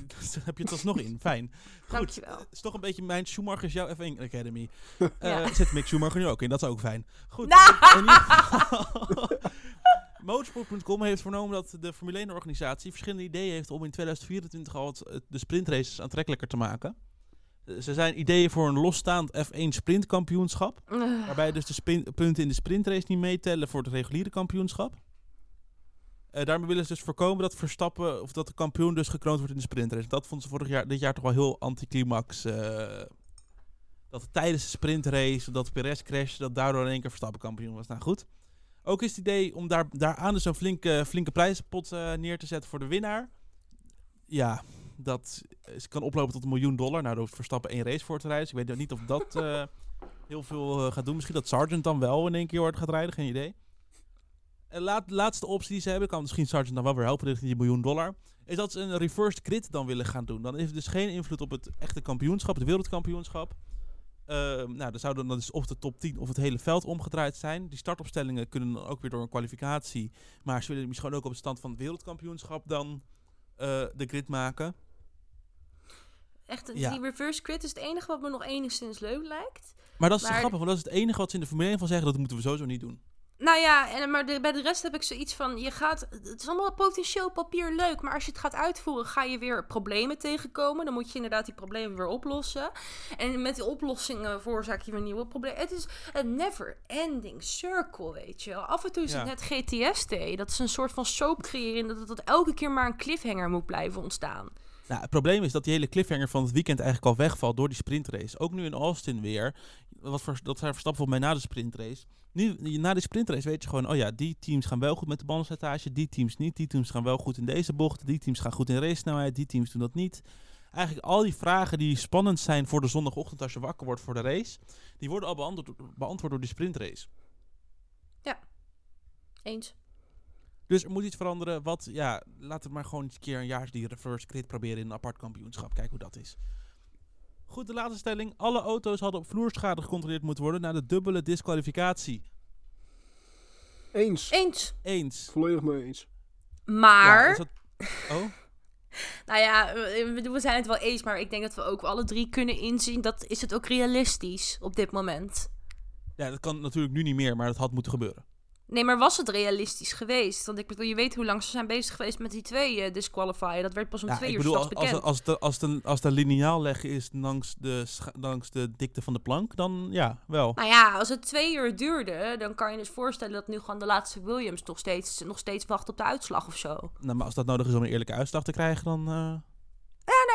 heb je het alsnog in. Fijn. Goed. Dankjewel. Het is toch een beetje mijn Schumacher is jouw F1 Academy. Eh Ja. Zit Mick Schumacher nu ook in, dat is ook fijn. Goed. Nou. in ieder geval- Motorsport.com heeft vernomen dat de Formule 1-organisatie verschillende ideeën heeft om in 2024 al het, de sprintraces aantrekkelijker te maken. Eh, Ze zijn ideeën voor een losstaand F1 sprintkampioenschap. Ugh. Waarbij dus de punten in de sprintrace niet meetellen voor het reguliere kampioenschap. Eh, daarmee willen ze dus voorkomen dat Verstappen of dat de kampioen dus gekroond wordt in de sprintrace. Dat vonden ze vorig jaar, dit jaar toch wel heel anticlimax. eh dat tijdens de sprintrace, dat Perez crashte, dat daardoor in één keer Verstappen kampioen was. Nou goed. Ook is het idee om daar, daaraan dus een flinke, flinke prijzenpot eh, neer te zetten voor de winnaar. Ja, dat kan oplopen tot een miljoen dollar. Nou, daar hoeft Verstappen één race voor te rijden. Dus ik weet niet of dat heel veel gaat doen. Misschien dat Sargent dan wel in één keer hard gaat rijden, geen idee. En laat, de laatste optie die ze hebben, kan misschien Sargent dan wel weer helpen richting die miljoen dollar. Is dat ze een reversed grid dan willen gaan doen. Dan heeft het dus geen invloed op het echte kampioenschap, het wereldkampioenschap. Ehm, nou, dan zouden dan dus of de top 10 of het hele veld omgedraaid zijn. Die startopstellingen kunnen dan ook weer door een kwalificatie. Maar ze willen misschien ook op de stand van het wereldkampioenschap dan eh, de grid maken. Echt, Ja. die reverse grid is het enige wat me nog enigszins leuk lijkt. Maar dat is Maar- grappig, want dat is het enige wat ze in de Formule 1 van zeggen. Dat moeten we sowieso niet doen. Nou ja, en, maar de- bij de rest heb ik zoiets van, je gaat, het is allemaal potentieel papier leuk, maar als je het gaat uitvoeren, ga je weer problemen tegenkomen. Dan moet je inderdaad die problemen weer oplossen. En met die oplossingen veroorzaak je weer nieuwe problemen. Het is een never-ending circle, weet je wel. Af en toe is Ja. het net GTS-T, dat is een soort van soap creëren, dat, dat elke keer maar een cliffhanger moet blijven ontstaan. Nou, het probleem is dat die hele cliffhanger van het weekend eigenlijk al wegvalt door die sprintrace. Ook nu in Austin weer. Wat voor, dat zijn Verstappen volgens mij na de sprintrace. Nu, na die sprintrace weet je gewoon, oh ja, die teams gaan wel goed met de bandenslijtage, die teams niet. Die teams gaan wel goed in deze bocht, die teams gaan goed in racesnelheid, die teams doen dat niet. Eigenlijk al die vragen die spannend zijn voor de zondagochtend als je wakker wordt voor de race, die worden al beantwoord, beantwoord door die sprintrace. Eens. Dus er moet iets veranderen. Wat, ja, laten we maar gewoon een keer een jaar die reverse grid proberen in een apart kampioenschap. Kijken hoe dat is. Goed, de laatste stelling. Alle auto's hadden op vloerschade gecontroleerd moeten worden na de dubbele disqualificatie. Eens. Eens. Eens. Volledig mee eens. Maar... Ja, is dat... Oh? Nou ja, we we zijn het wel eens, maar ik denk dat we ook alle drie kunnen inzien dat is het ook realistisch op dit moment. Ja, dat kan natuurlijk nu niet meer, maar dat had moeten gebeuren. Nee, maar was het realistisch geweest? Want ik bedoel, je weet hoe lang ze zijn bezig geweest met die twee eh disqualifier. Dat werd pas om Ja, twee ik uur bedoel, als, als, bekend. als, de, als, de, als de lineaal leggen is langs de, langs de dikte van de plank, dan ja, wel. Nou ja, als het twee uur duurde, dan kan je dus voorstellen dat nu gewoon de laatste Williams nog steeds, nog steeds wacht op de uitslag of zo. Nou, maar als dat nodig is om een eerlijke uitslag te krijgen, dan... eh,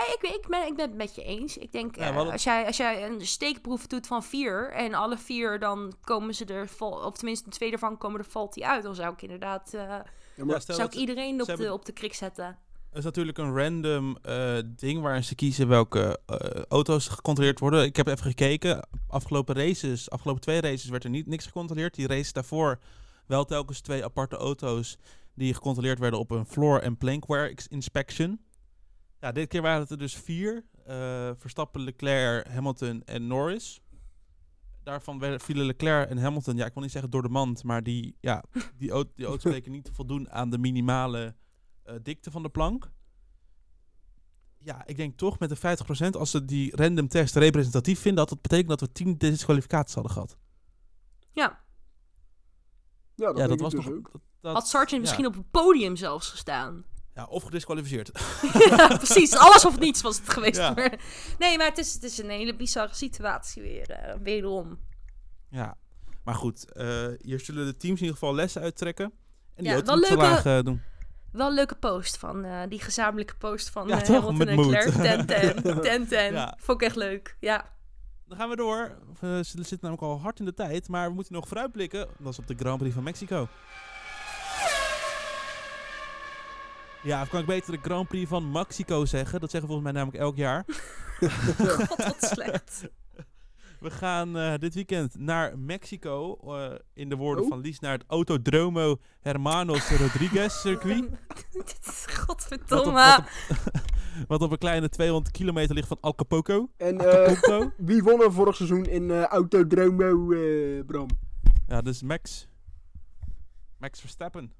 ik, ik, ben, ik ben het met je eens. Ik denk, Ja, eh, als, jij, als jij een steekproef doet van vier en alle vier dan komen ze er, vol, of tenminste twee ervan komen er valt die uit, dan zou ik inderdaad, eh, Ja, maar stel zou ik iedereen op de, op de krik zetten. Het is natuurlijk een random eh, ding waarin ze kiezen welke auto's gecontroleerd worden. Ik heb even gekeken. Afgelopen races, afgelopen twee races werd er niet niks gecontroleerd. Die race daarvoor wel telkens twee aparte auto's die gecontroleerd werden op een floor en plankwear ex- inspection. Ja, dit keer waren het er dus vier. eh, Verstappen, Leclerc, Hamilton en Norris. Daarvan vielen Leclerc en Hamilton, ja, ik wil niet zeggen door de mand, maar die, ja, die, auto, die auto's bleken niet te voldoen aan de minimale eh, dikte van de plank. Ja, ik denk toch met de 50% als ze die random test representatief vinden, dat dat betekent dat we 10 disqualificaties hadden gehad. Ja, ja, dat, ja, denk dat was nog. dus ook. dat- dat- had Sargent ja. misschien op het podium zelfs gestaan. Ja, of gedisqualificeerd. ja, precies. Alles of niets was het geweest. Ja. Maar- nee, maar het is, het is een hele bizarre situatie weer. eh, wederom. ja, maar goed, eh, hier zullen de teams in ieder geval lessen uittrekken. En die Ja, wel leuke- laag eh, doen. Wel een leuke post van die gezamenlijke post van Ja, toch? Hamilton en. Leclerc. 10-10. 10-10. Ja. Vond ik echt leuk. Ja. Dan gaan we door. We zitten namelijk al hard in de tijd, maar we moeten nog vooruitblikken. Dat is op de Grand Prix van Mexico. Ja, of kan ik beter de Grand Prix van Mexico zeggen? Dat zeggen volgens mij namelijk elk jaar. God, wat slecht. We gaan eh, dit weekend naar Mexico. eh, in de woorden Oh. van Lies naar het Autodromo Hermanos Rodriguez circuit. Dit is Wat op, godverdomme. wat, op, wat op een kleine 200 kilometer ligt van Acapulco. En eh, wie won er vorig seizoen in Autodromo, Bram? ja, dus Max. Max Verstappen.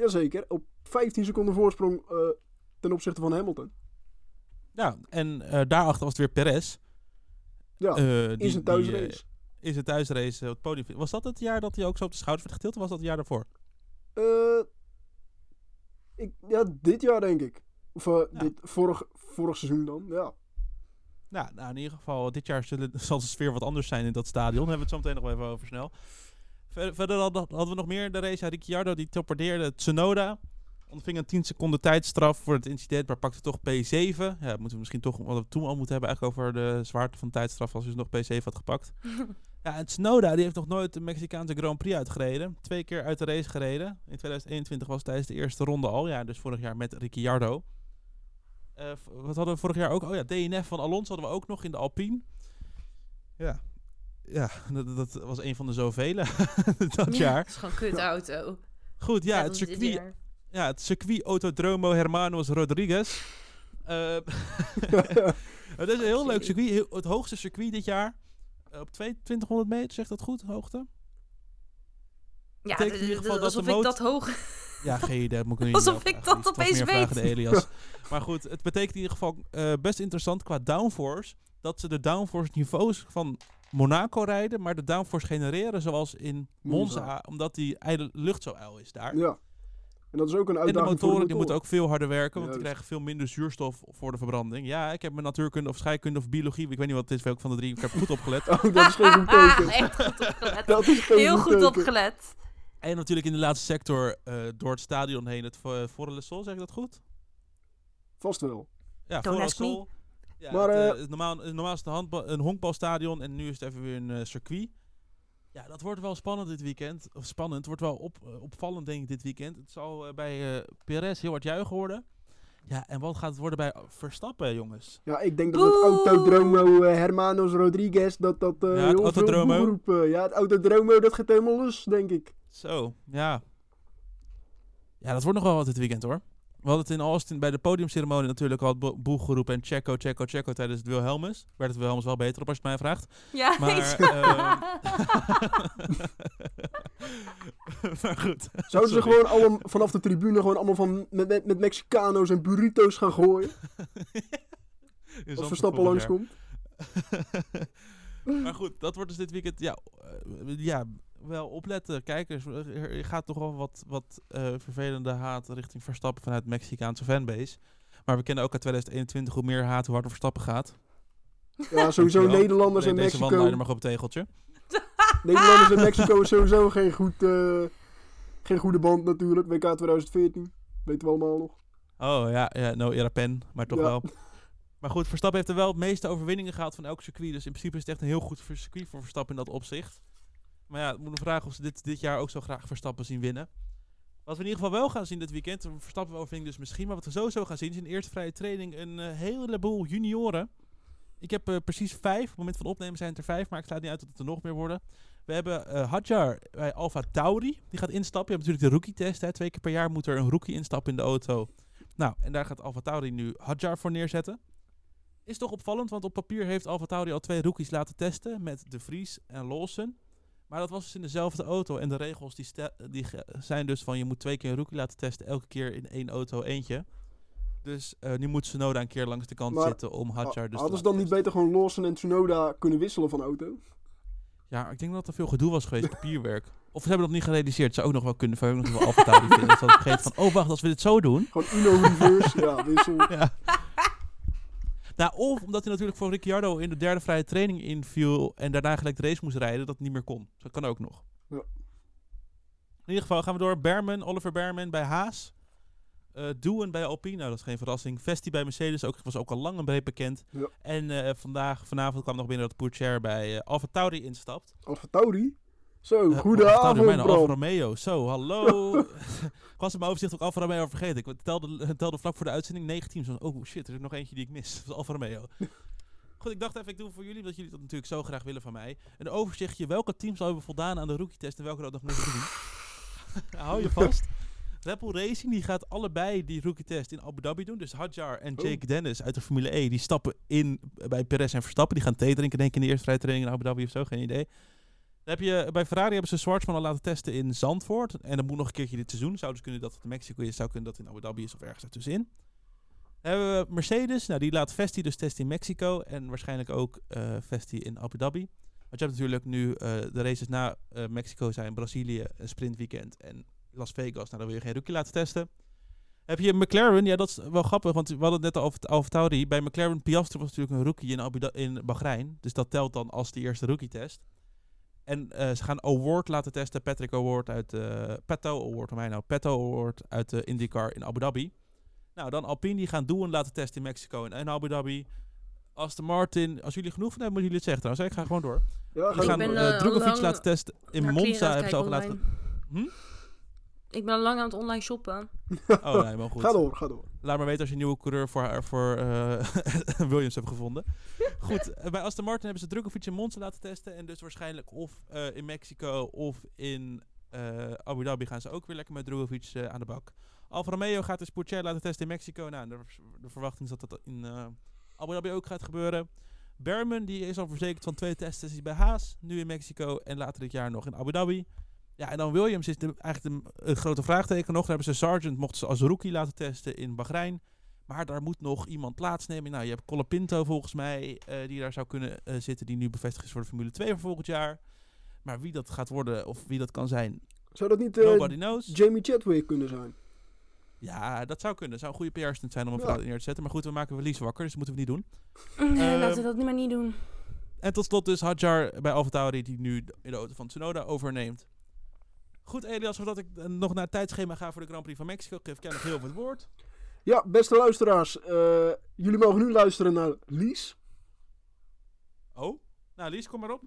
Jazeker, op 15 seconden voorsprong eh, ten opzichte van Hamilton. Ja, en eh, daarachter was het weer Perez. Ja, Eh, in die- zijn die, thuisrace. eh, in zijn thuisrace op het podium. Was dat het jaar dat hij ook zo op de schouders werd getild? Of was dat het jaar daarvoor? Ik, ja, dit jaar denk ik. Of Ja. dit, vorig, vorig seizoen dan, ja. Nou, nou, in ieder geval, dit jaar zullen, zal de sfeer wat anders zijn in dat stadion. Daar hebben we het zo meteen nog wel even over snel. Verder, verder hadden hadden we nog meer in de race. Ja, Ricciardo die torpedeerde Tsunoda. Ontving een 10 seconden tijdstraf voor het incident, maar pakte toch P7. Ja, moeten we misschien toch, wat we toen al moeten hebben, eigenlijk over de zwaarte van de tijdstraf als hij dus nog P7 had gepakt. Ja, en Tsunoda die heeft nog nooit de Mexicaanse Grand Prix uitgereden. Twee keer uit de race gereden. In 2021 was het tijdens de eerste ronde al. Ja, dus vorig jaar met Ricciardo. Eh, wat hadden we vorig jaar ook? Oh ja, DNF van Alonso hadden we ook nog in de Alpine. Ja. Ja, dat, dat was een van de zoveel dat Ja, jaar. Het is gewoon kut auto. Goed, ja, het circuit, ja, het circuit Autodromo Hermanos Rodriguez. Eh, het is een heel leuk circuit. Heel- het hoogste circuit dit jaar. Eh, op 2200 meter, zegt dat goed, hoogte? Ja, in ieder geval dat alsof de ik dat hoog... Ja, geen idee. Moet ik nu Alsof niet ik dat opeens weet. de Elias. maar goed, het betekent in ieder geval eh, best interessant qua downforce. Dat ze de downforce niveaus van Monaco rijden, maar de downforce genereren zoals in Monza. Monza. Omdat die ijle lucht zo ijl is daar. ja. En dat is ook een En de uitdaging motoren, voor de die moeten ook veel harder werken, want die krijgen veel minder zuurstof voor de verbranding. Ja, ik heb mijn natuurkunde of scheikunde of biologie, ik weet niet wat het is, welke van de drie, ik heb goed opgelet. Oh, dat is geen teken. echt goed opgelet. Dat is geen Heel goed opgelet. En natuurlijk in de laatste sector eh, door het stadion heen, het Forele Sol, zeg ik dat goed? Vast wel. Ja, Don't Ja, Maar, het, eh, eh, het normaal, normaal is het een, handbal, een honkbalstadion en nu is het even weer een eh, circuit. Ja, dat wordt wel spannend dit weekend. Of spannend, wordt wel op, opvallend denk ik dit weekend. Het zal bij eh Perez heel hard juichen worden. Ja, en wat gaat het worden bij Verstappen, jongens? Ja, ik denk dat Boe! het Autodromo Hermanos Rodriguez, dat dat eh Ja, het heel Autodromo. ja, het Autodromo, dat gaat helemaal los, denk ik. Zo, ja. Ja, dat wordt nog wel wat dit weekend hoor. We hadden het in Austin bij de podiumceremonie natuurlijk al het bo- boel geroepen. En Checo, Checo, Checo tijdens het Wilhelmus. Werd het Wilhelmus wel beter op als je het mij vraagt. Ja, Maar, ik- ehm, maar goed. Zouden ze gewoon allemaal vanaf de tribune gewoon allemaal van, met, met, met Mexicano's en burritos gaan gooien? Als al Verstappen langskomt? maar goed, dat wordt dus dit weekend. Ja, eh, ja wel opletten. Kijkers, er gaat toch wel wat, wat eh, vervelende haat richting Verstappen vanuit Mexicaanse fanbase. Maar we kennen ook uit 2021 hoe meer haat, hoe harder Verstappen gaat. Ja, sowieso. Nederlanders en Deze Mexico. one-liner mag op het tegeltje. Nederlanders en Mexico is sowieso geen, goed, eh, geen goede band natuurlijk. WK 2014, weten we allemaal nog. Oh ja, ja no era pen, maar toch Ja. wel. Maar goed, Verstappen heeft er wel het meeste overwinningen gehad van elk circuit. Dus in principe is het echt een heel goed circuit voor Verstappen in dat opzicht. Maar ja, het moet een vraag of ze dit, dit jaar ook zo graag Verstappen zien winnen. Wat we in ieder geval wel gaan zien dit weekend, Verstappen overwinning dus misschien, maar wat we sowieso gaan zien is in de eerste vrije training een eh, heleboel junioren. Ik heb eh, precies vijf, op het moment van opnemen zijn het er vijf, maar ik sluit niet uit dat het er nog meer worden. We hebben eh Hadjar bij Alfa Tauri, die gaat instappen. Je hebt natuurlijk de rookie-test, hè. twee keer per jaar moet er een rookie instappen in de auto. Nou, en daar gaat Alfa Tauri nu Hadjar voor neerzetten. Is toch opvallend, want op papier heeft Alfa Tauri al twee rookies laten testen met De Vries en Lawson. Maar dat was dus in dezelfde auto. En de regels die, die zijn dus van je moet twee keer een rookie laten testen, elke keer in één auto eentje. Dus eh, nu moet Tsunoda een keer langs de kant Maar zitten om Hadjar dus Hadden ze dan niet beter gewoon Lawson en Tsunoda kunnen wisselen van auto? Ja, ik denk dat er veel gedoe was geweest, papierwerk. Of ze hebben dat niet gerealiseerd. Zou ook nog wel kunnen. Ook nog wel vinden. Dat ze vergeten van, oh wacht, als we dit zo doen. Gewoon Uno reverse, ja, wissel. Ja. Nou, of omdat hij natuurlijk voor Ricciardo in de derde vrije training inviel en daarna gelijk de race moest rijden, dat niet meer kon. Dus dat kan ook nog. Ja. ieder geval gaan we door. Berman, Oliver Berman bij Haas. Eh Doen bij Alpine, nou, dat is geen verrassing. Vesti bij Mercedes, ook, was ook al lang en breed bekend. Ja. En eh, vandaag, vanavond kwam nog binnen dat Pourchaire bij eh Alfa Tauri instapt. Alfa Tauri? Zo, Eh, goede Alfa. Romeo. Zo, hallo. ik was in mijn overzicht ook Alfa Romeo vergeten. Ik telde, telde vlak voor de uitzending negen teams. Oh shit, er is nog eentje die ik mis. Dat is Alfa Romeo. Goed, ik dacht even, ik doe het voor jullie, omdat jullie dat natuurlijk zo graag willen van mij. Een overzichtje, welke teams al hebben voldaan aan de rookie-test en welke dat nog moeten doen. Hou je vast. Red Bull Racing die gaat allebei die rookie-test in Abu Dhabi doen. Dus Hadjar en Oh. Jake Dennis uit de Formule E, die stappen in bij Perez en Verstappen. Die gaan thee drinken, denk ik, in de eerste vrije training in Abu Dhabi of zo, geen idee. Heb je, bij Ferrari hebben ze Schwarzman al laten testen in Zandvoort. En dat moet nog een keertje dit seizoen. Zou dus kunnen dat het in Mexico is, zou kunnen dat in Abu Dhabi is of ergens ertussenin. Dan hebben we Mercedes. Nou, die laat Vesti dus testen in Mexico. En waarschijnlijk ook eh Vesti in Abu Dhabi. Want je hebt natuurlijk nu eh, de races na eh, Mexico zijn Brazilië, een sprintweekend. En Las Vegas, nou dan wil je geen rookie laten testen. Heb je McLaren, ja dat is wel grappig, want we hadden het net over, over Tauri. Bij McLaren, Piastri was natuurlijk een rookie in, Abu in Bahrein. Dus dat telt dan als de eerste rookie test. En eh, ze gaan Award laten testen, Patrick Award uit, eh Petto Award, mij nou, Petto Award uit de IndyCar in Abu Dhabi. Nou, dan Alpine, die gaan doen laten testen in Mexico en in Abu Dhabi. Aston Martin, als jullie genoeg van hebben, moeten jullie het zeggen trouwens. Ik ga gewoon door. Ja, Die ga gaan eh eh, lang laten testen in Monza. Hebben ze ook kijken laten... online. Ik ben al lang aan het online shoppen. Oh, nee, maar goed. Ga door, ga door. Laat maar weten als je een nieuwe coureur voor, voor eh, Williams hebt gevonden. Goed, eh, bij Aston Martin hebben ze Drugovic in Monza laten testen. En dus waarschijnlijk of eh, in Mexico of in Abu Dhabi gaan ze ook weer lekker met Drugovic aan de bak. Alfa Romeo gaat dus Pourchaire laten testen in Mexico. Nou, de, de verwachting is dat dat in Abu Dhabi ook gaat gebeuren. Berman die is al verzekerd van twee testsessies bij Haas. Nu in Mexico en later dit jaar nog in Abu Dhabi. Ja, en dan Williams is de, eigenlijk de, een grote vraagteken nog. Daar hebben ze Sargent, mochten ze als rookie laten testen in Bahrein. Maar daar moet nog iemand plaatsnemen. Nou, je hebt Colapinto volgens mij, eh, die daar zou kunnen eh, zitten, die nu bevestigd is voor de Formule 2 voor volgend jaar. Maar wie dat gaat worden of wie dat kan zijn, Zou dat niet eh, nobody knows. Jamie Chadwick kunnen zijn? Ja, dat zou kunnen. zou een goede PR-stunt zijn om een Ja. vrouw neer te zetten. Maar goed, we maken Verlies wakker, dus dat moeten we niet doen. Nee, Ehm, laten we dat niet maar niet doen. En tot slot dus Hadjar bij AlphaTauri, die nu in de auto van Tsunoda overneemt. Goed, Elias, voordat ik eh, nog naar het tijdschema ga voor de Grand Prix van Mexico, geef ik jou nog heel veel het woord. Ja, beste luisteraars. eh, jullie mogen nu luisteren naar Lies. Oh, nou Lies, kom maar op.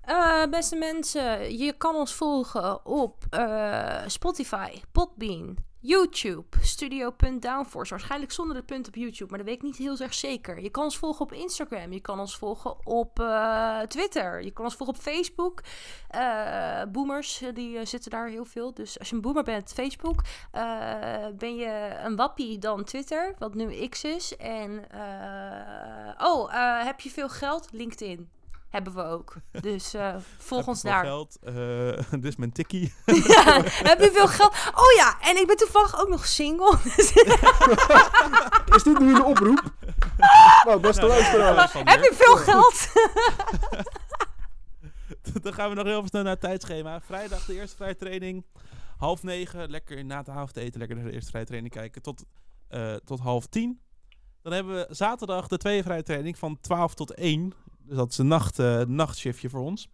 Eh, beste mensen, je kan ons volgen op eh, Spotify, Podbean, YouTube, Studio.downforce. Waarschijnlijk zonder het punt op YouTube, maar dat weet ik niet heel erg zeker. Je kan ons volgen op Instagram, je kan ons volgen op eh, Twitter, je kan ons volgen op Facebook. Eh, boomers, eh, die zitten daar heel veel. Dus als je een boomer bent, Facebook. Ben je een wappie, dan Twitter, wat nu X is. En, oh, heb je veel geld? LinkedIn. Hebben we ook. Dus eh, volg Heb je ons veel daar. Geld, eh, dit is mijn tikkie. Ja, heb je veel geld? Oh ja, en ik ben toevallig ook nog single. Is dit nu een oproep? nou, beste Nou, luisteraars. heb je veel geld? Dan gaan we nog heel even snel naar het tijdschema. Vrijdag de eerste vrije training. Half negen, lekker na het avondeten, lekker naar de eerste vrije training kijken. Tot, eh, tot half tien. Dan hebben we zaterdag de tweede vrije training van 12 tot 1. Dus dat is een nacht, eh, nachtshiftje voor ons.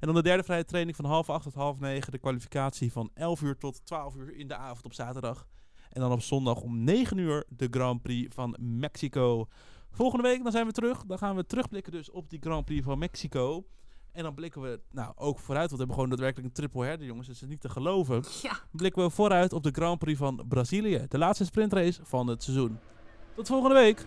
En dan de derde vrije training van half acht tot half negen. De kwalificatie van 11 uur tot 12 uur in de avond op zaterdag. En dan op zondag om 9 uur de Grand Prix van Mexico. Volgende week dan zijn we terug. Dan gaan we terugblikken dus op die Grand Prix van Mexico. En dan blikken we nou ook vooruit. Want we hebben gewoon daadwerkelijk een triple herder, jongens. Dat is niet te geloven. Ja. Blikken we vooruit op de Grand Prix van Brazilië. De laatste sprintrace van het seizoen. Tot volgende week.